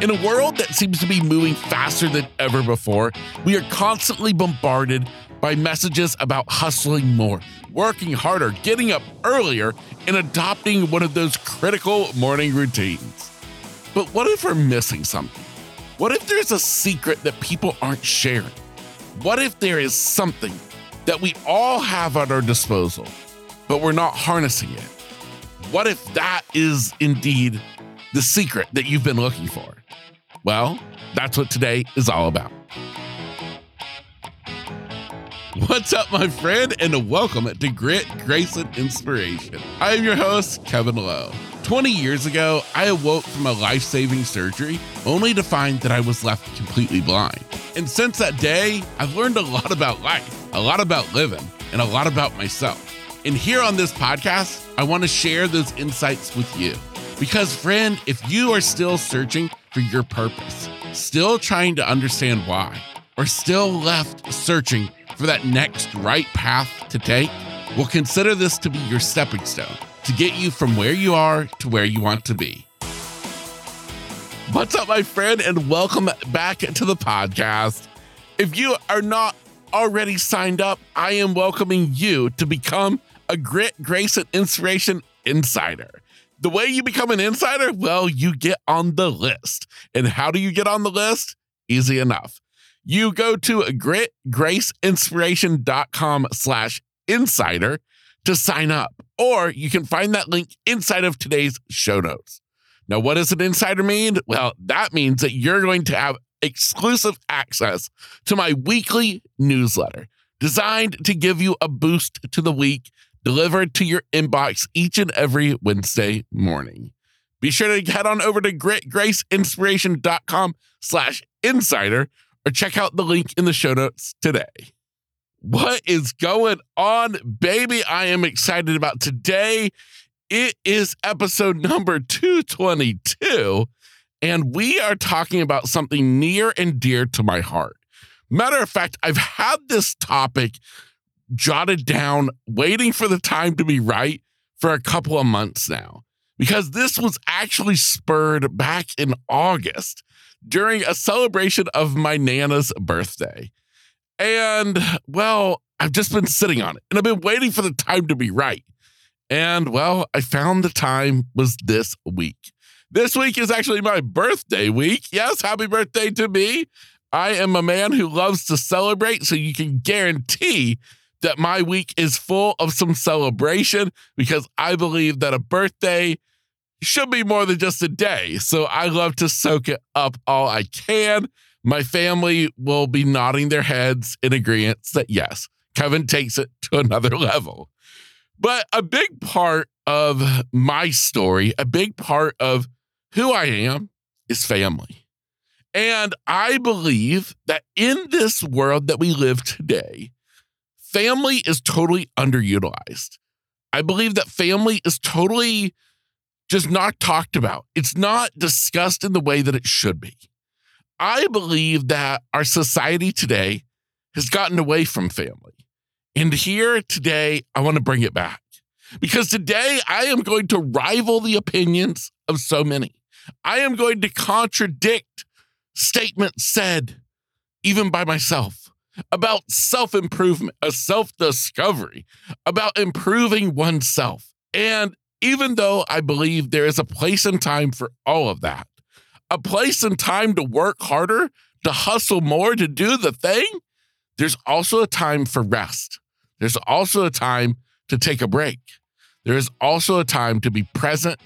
In a world that seems to be moving faster than ever before, we are constantly bombarded by messages about hustling more, working harder, getting up earlier, and adopting one of those critical morning routines. But what if we're missing something? What if there's a secret that people aren't sharing? What if there is something that we all have at our disposal, but we're not harnessing it? What if that is indeed the secret that you've been looking for? Well, that's what today is all about. What's up, my friend, and welcome to Grit, Grace, and Inspiration. I am your host, Kevin Lowe. 20 years ago, I awoke from a life saving surgery only to find that I was left completely blind. And since that day, I've learned a lot about life, a lot about living, and a lot about myself. And here on this podcast, I want to share those insights with you. Because, friend, if you are still searching for your purpose, still trying to understand why, or still left searching for that next right path to take, well, consider this to be your stepping stone to get you from where you are to where you want to be. What's up, my friend, and welcome back to the podcast. If you are not already signed up, I am welcoming you to become a Grit, Grace, and Inspiration Insider. The way you become an insider, well, you get on the list. And how do you get on the list? Easy enough. You go to gritgraceinspiration.com slash insider to sign up, or you can find that link inside of today's show notes. Now, what does an insider mean? Well, that means that you're going to have exclusive access to my weekly newsletter designed to give you a boost to the week delivered to your inbox each and every Wednesday morning. Be sure to head on over to gritgraceinspiration.com slash insider or check out the link in the show notes today. What is going on, baby? I am excited about today. It is episode number 222, and we are talking about something near and dear to my heart. Matter of fact, I've had this topic jotted down, waiting for the time to be right for a couple of months now, because this was actually spurred back in August during a celebration of my Nana's birthday. And well, I've just been sitting on it and I've been waiting for the time to be right. And well, I found the time was this week. This week is actually my birthday week. Yes, happy birthday to me. I am a man who loves to celebrate, so you can guarantee that my week is full of some celebration because I believe that a birthday should be more than just a day. So I love to soak it up all I can. My family will be nodding their heads in agreement that yes, Kevin takes it to another level. But a big part of my story, a big part of who I am is family. And I believe that in this world that we live today, family is totally underutilized. I believe that family is totally just not talked about. It's not discussed in the way that it should be. I believe that our society today has gotten away from family. And here today, I want to bring it back because today I am going to rival the opinions of so many. I am going to contradict statements said even by myself about self improvement, a uh, self discovery, about improving oneself. And even though I believe there is a place and time for all of that, a place and time to work harder, to hustle more, to do the thing, there's also a time for rest. There's also a time to take a break. There is also a time to be present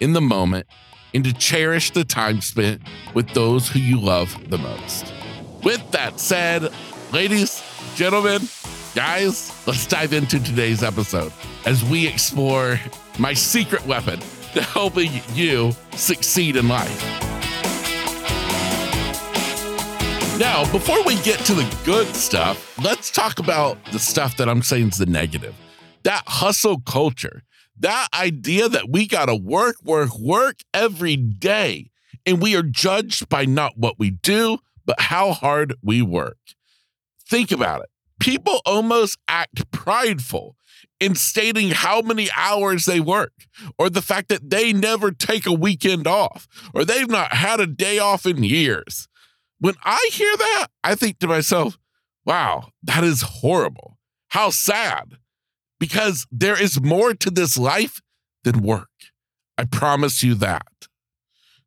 in the moment and to cherish the time spent with those who you love the most. With that said, ladies, gentlemen, guys, let's dive into today's episode as we explore my secret weapon to helping you succeed in life. Now, before we get to the good stuff, let's talk about the stuff that I'm saying is the negative. That hustle culture, that idea that we got to work, work, work every day, and we are judged by not what we do, but how hard we work. Think about it. people almost act prideful in stating how many hours they work, or the fact that they never take a weekend off, or they've not had a day off in years. When I hear that, I think to myself, wow, that is horrible. How sad. Because there is more to this life than work. I promise you that.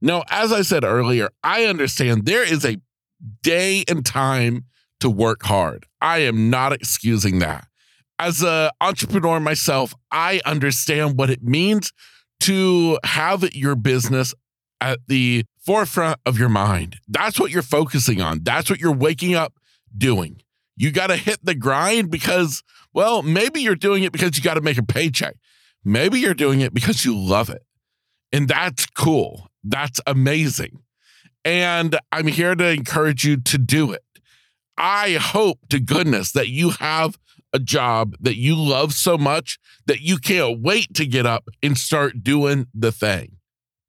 Now, as I said earlier, I understand there is a day and time to work hard. I am not excusing that. As an entrepreneur myself, I understand what it means to have your business at the forefront of your mind. That's what you're focusing on. That's what you're waking up doing. You got to hit the grind because, well, maybe you're doing it because you got to make a paycheck. Maybe you're doing it because you love it. And that's cool. That's amazing. And I'm here to encourage you to do it. I hope to goodness that you have a job that you love so much that you can't wait to get up and start doing the thing.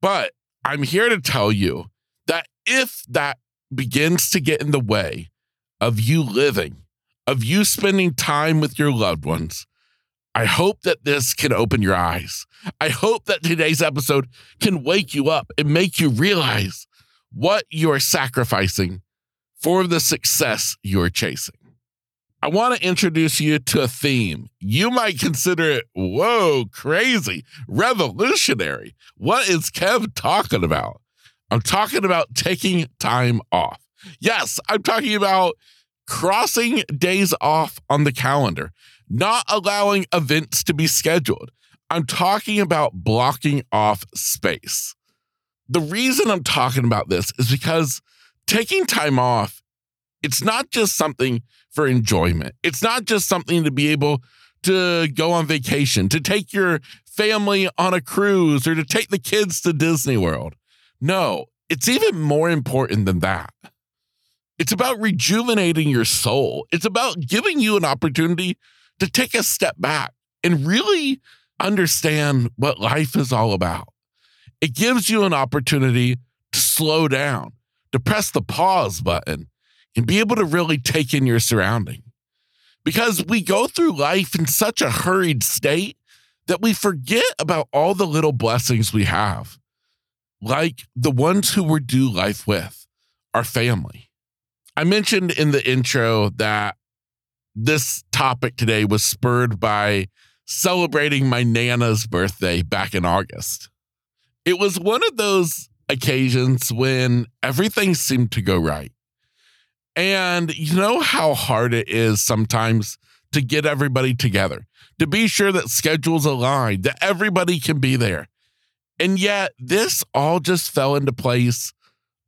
But I'm here to tell you that if that begins to get in the way of you living, of you spending time with your loved ones, I hope that this can open your eyes. I hope that today's episode can wake you up and make you realize what you are sacrificing for the success you're chasing. I want to introduce you to a theme. You might consider it, whoa, crazy, revolutionary. What is Kev talking about? I'm talking about taking time off. Yes, I'm talking about crossing days off on the calendar, not allowing events to be scheduled. I'm talking about blocking off space. The reason I'm talking about this is because taking time off, it's not just something for enjoyment. It's not just something to be able to go on vacation, to take your family on a cruise, or to take the kids to Disney World. No, it's even more important than that. It's about rejuvenating your soul. It's about giving you an opportunity to take a step back and really understand what life is all about. It gives you an opportunity to slow down, to press the pause button, and be able to really take in your surrounding. Because we go through life in such a hurried state that we forget about all the little blessings we have, like the ones who we do life with, our family. I mentioned in the intro that this topic today was spurred by celebrating my Nana's birthday back in August. It was one of those occasions when everything seemed to go right. And you know how hard it is sometimes to get everybody together, to be sure that schedules align, that everybody can be there. And yet, this all just fell into place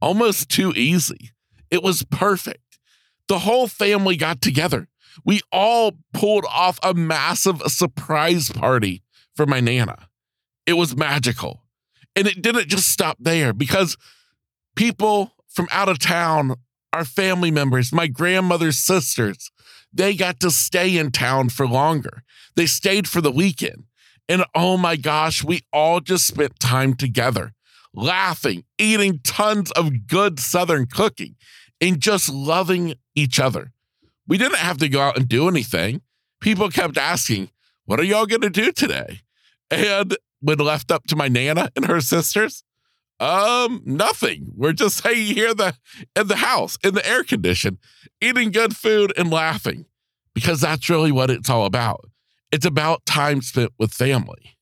almost too easy. It was perfect. The whole family got together. We all pulled off a massive surprise party for my Nana. It was magical. And it didn't just stop there because people from out of town our family members, my grandmother's sisters, they got to stay in town for longer. They stayed for the weekend. And oh my gosh, we all just spent time together, laughing, eating tons of good Southern cooking, and just loving each other. We didn't have to go out and do anything. People kept asking, What are y'all going to do today? And when left up to my Nana and her sisters, um, nothing. We're just hanging here the in the house, in the air condition, eating good food and laughing. Because that's really what it's all about. It's about time spent with family.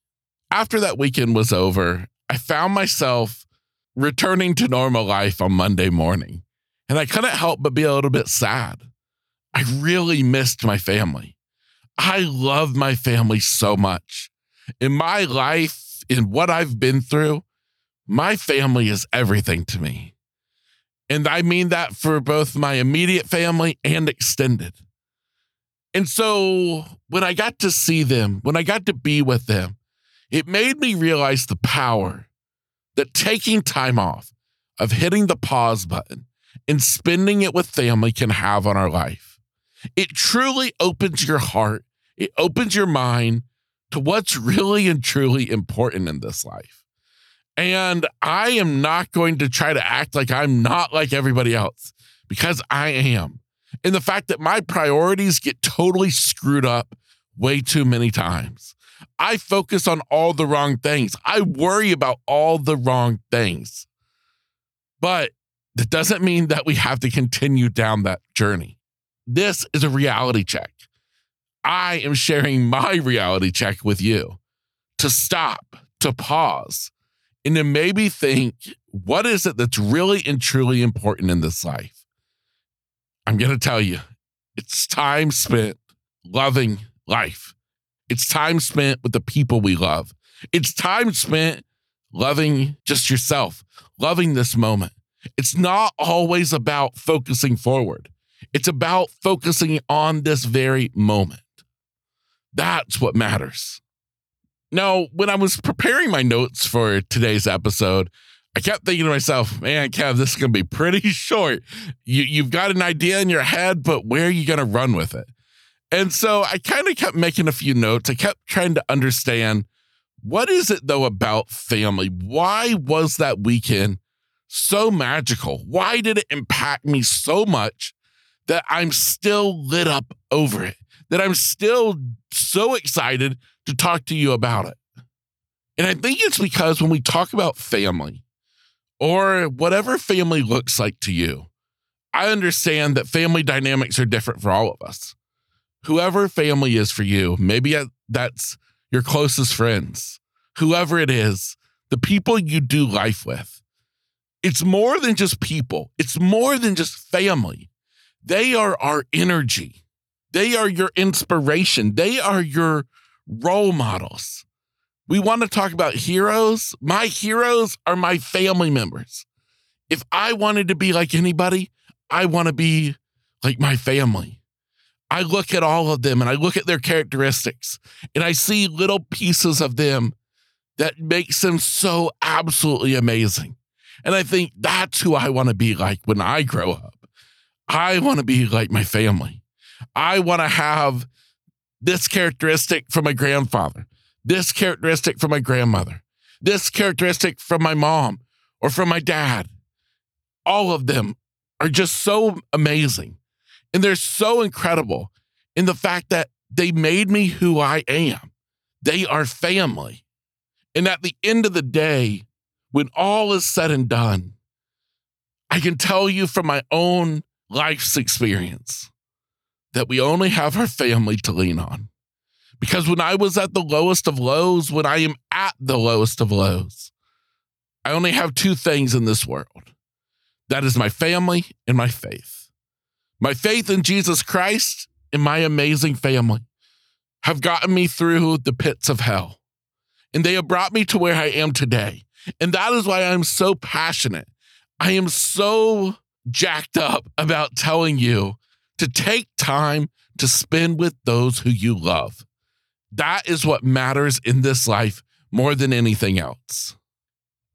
After that weekend was over, I found myself returning to normal life on Monday morning. And I couldn't help but be a little bit sad. I really missed my family. I love my family so much. In my life, in what I've been through, my family is everything to me. And I mean that for both my immediate family and extended. And so when I got to see them, when I got to be with them, it made me realize the power that taking time off, of hitting the pause button and spending it with family can have on our life. It truly opens your heart, it opens your mind to what's really and truly important in this life. And I am not going to try to act like I'm not like everybody else because I am. in the fact that my priorities get totally screwed up way too many times. I focus on all the wrong things. I worry about all the wrong things. But that doesn't mean that we have to continue down that journey. This is a reality check. I am sharing my reality check with you to stop, to pause, and to maybe think what is it that's really and truly important in this life? I'm going to tell you it's time spent loving life. It's time spent with the people we love. It's time spent loving just yourself, loving this moment. It's not always about focusing forward, it's about focusing on this very moment. That's what matters. Now, when I was preparing my notes for today's episode, I kept thinking to myself, man, Kev, this is going to be pretty short. You, you've got an idea in your head, but where are you going to run with it? And so I kind of kept making a few notes. I kept trying to understand what is it, though, about family? Why was that weekend so magical? Why did it impact me so much that I'm still lit up over it? That I'm still so excited to talk to you about it. And I think it's because when we talk about family, or whatever family looks like to you. I understand that family dynamics are different for all of us. Whoever family is for you, maybe that's your closest friends, whoever it is, the people you do life with. It's more than just people, it's more than just family. They are our energy, they are your inspiration, they are your role models we want to talk about heroes. My heroes are my family members. If I wanted to be like anybody, I want to be like my family. I look at all of them and I look at their characteristics and I see little pieces of them that makes them so absolutely amazing. And I think that's who I want to be like when I grow up. I want to be like my family. I want to have this characteristic from my grandfather this characteristic from my grandmother, this characteristic from my mom or from my dad. All of them are just so amazing. And they're so incredible in the fact that they made me who I am. They are family. And at the end of the day, when all is said and done, I can tell you from my own life's experience that we only have our family to lean on. Because when I was at the lowest of lows, when I am at the lowest of lows, I only have two things in this world that is my family and my faith. My faith in Jesus Christ and my amazing family have gotten me through the pits of hell. And they have brought me to where I am today. And that is why I'm so passionate. I am so jacked up about telling you to take time to spend with those who you love. That is what matters in this life more than anything else.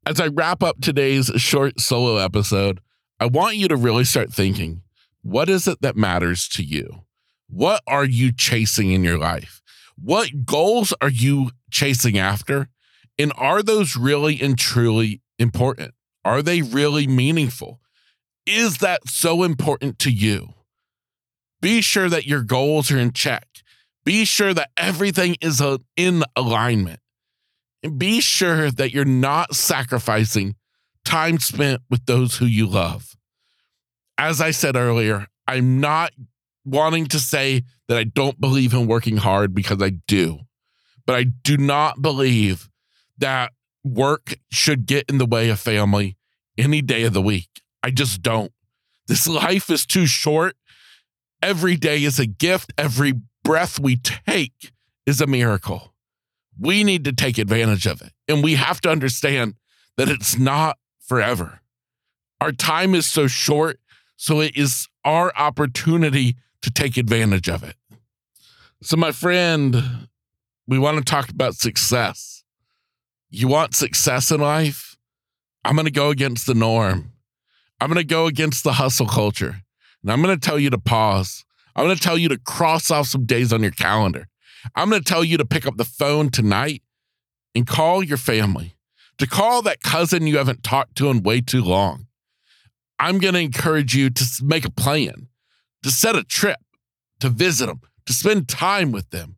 As I wrap up today's short solo episode, I want you to really start thinking what is it that matters to you? What are you chasing in your life? What goals are you chasing after? And are those really and truly important? Are they really meaningful? Is that so important to you? Be sure that your goals are in check be sure that everything is uh, in alignment. And be sure that you're not sacrificing time spent with those who you love. As I said earlier, I'm not wanting to say that I don't believe in working hard because I do, but I do not believe that work should get in the way of family any day of the week. I just don't. This life is too short. Every day is a gift. Every breath we take is a miracle. We need to take advantage of it. And we have to understand that it's not forever. Our time is so short, so it is our opportunity to take advantage of it. So, my friend, we want to talk about success. You want success in life? I'm going to go against the norm. I'm going to go against the hustle culture. And I'm going to tell you to pause. I'm going to tell you to cross off some days on your calendar. I'm going to tell you to pick up the phone tonight and call your family, to call that cousin you haven't talked to in way too long. I'm going to encourage you to make a plan, to set a trip, to visit them, to spend time with them,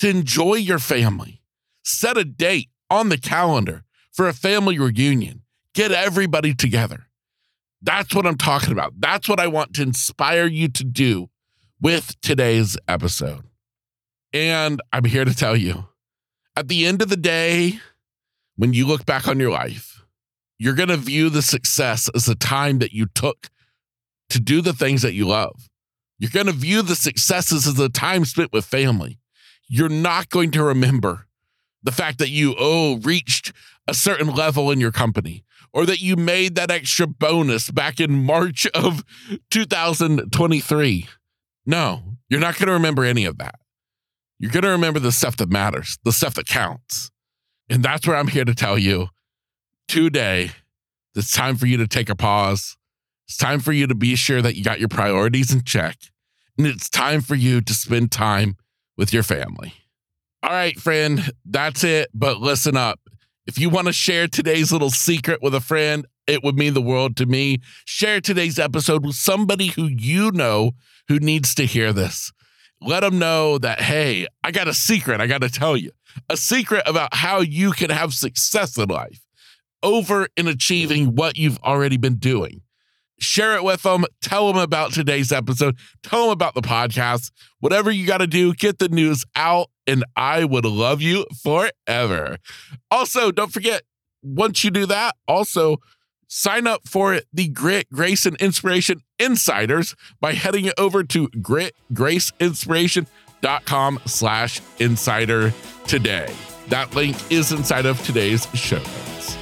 to enjoy your family. Set a date on the calendar for a family reunion. Get everybody together. That's what I'm talking about. That's what I want to inspire you to do with today's episode. And I'm here to tell you at the end of the day, when you look back on your life, you're going to view the success as the time that you took to do the things that you love. You're going to view the successes as the time spent with family. You're not going to remember the fact that you, oh, reached a certain level in your company or that you made that extra bonus back in March of 2023. No, you're not going to remember any of that. You're going to remember the stuff that matters, the stuff that counts. And that's where I'm here to tell you today it's time for you to take a pause. It's time for you to be sure that you got your priorities in check. And it's time for you to spend time with your family. All right, friend, that's it. But listen up. If you want to share today's little secret with a friend, it would mean the world to me. Share today's episode with somebody who you know who needs to hear this. Let them know that, hey, I got a secret I got to tell you a secret about how you can have success in life over in achieving what you've already been doing. Share it with them. Tell them about today's episode. Tell them about the podcast. Whatever you got to do, get the news out, and I would love you forever. Also, don't forget, once you do that, also sign up for the Grit, Grace, and Inspiration Insiders by heading over to gritgraceinspiration.com slash insider today. That link is inside of today's show notes.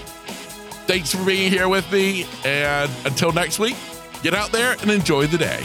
Thanks for being here with me. And until next week, get out there and enjoy the day.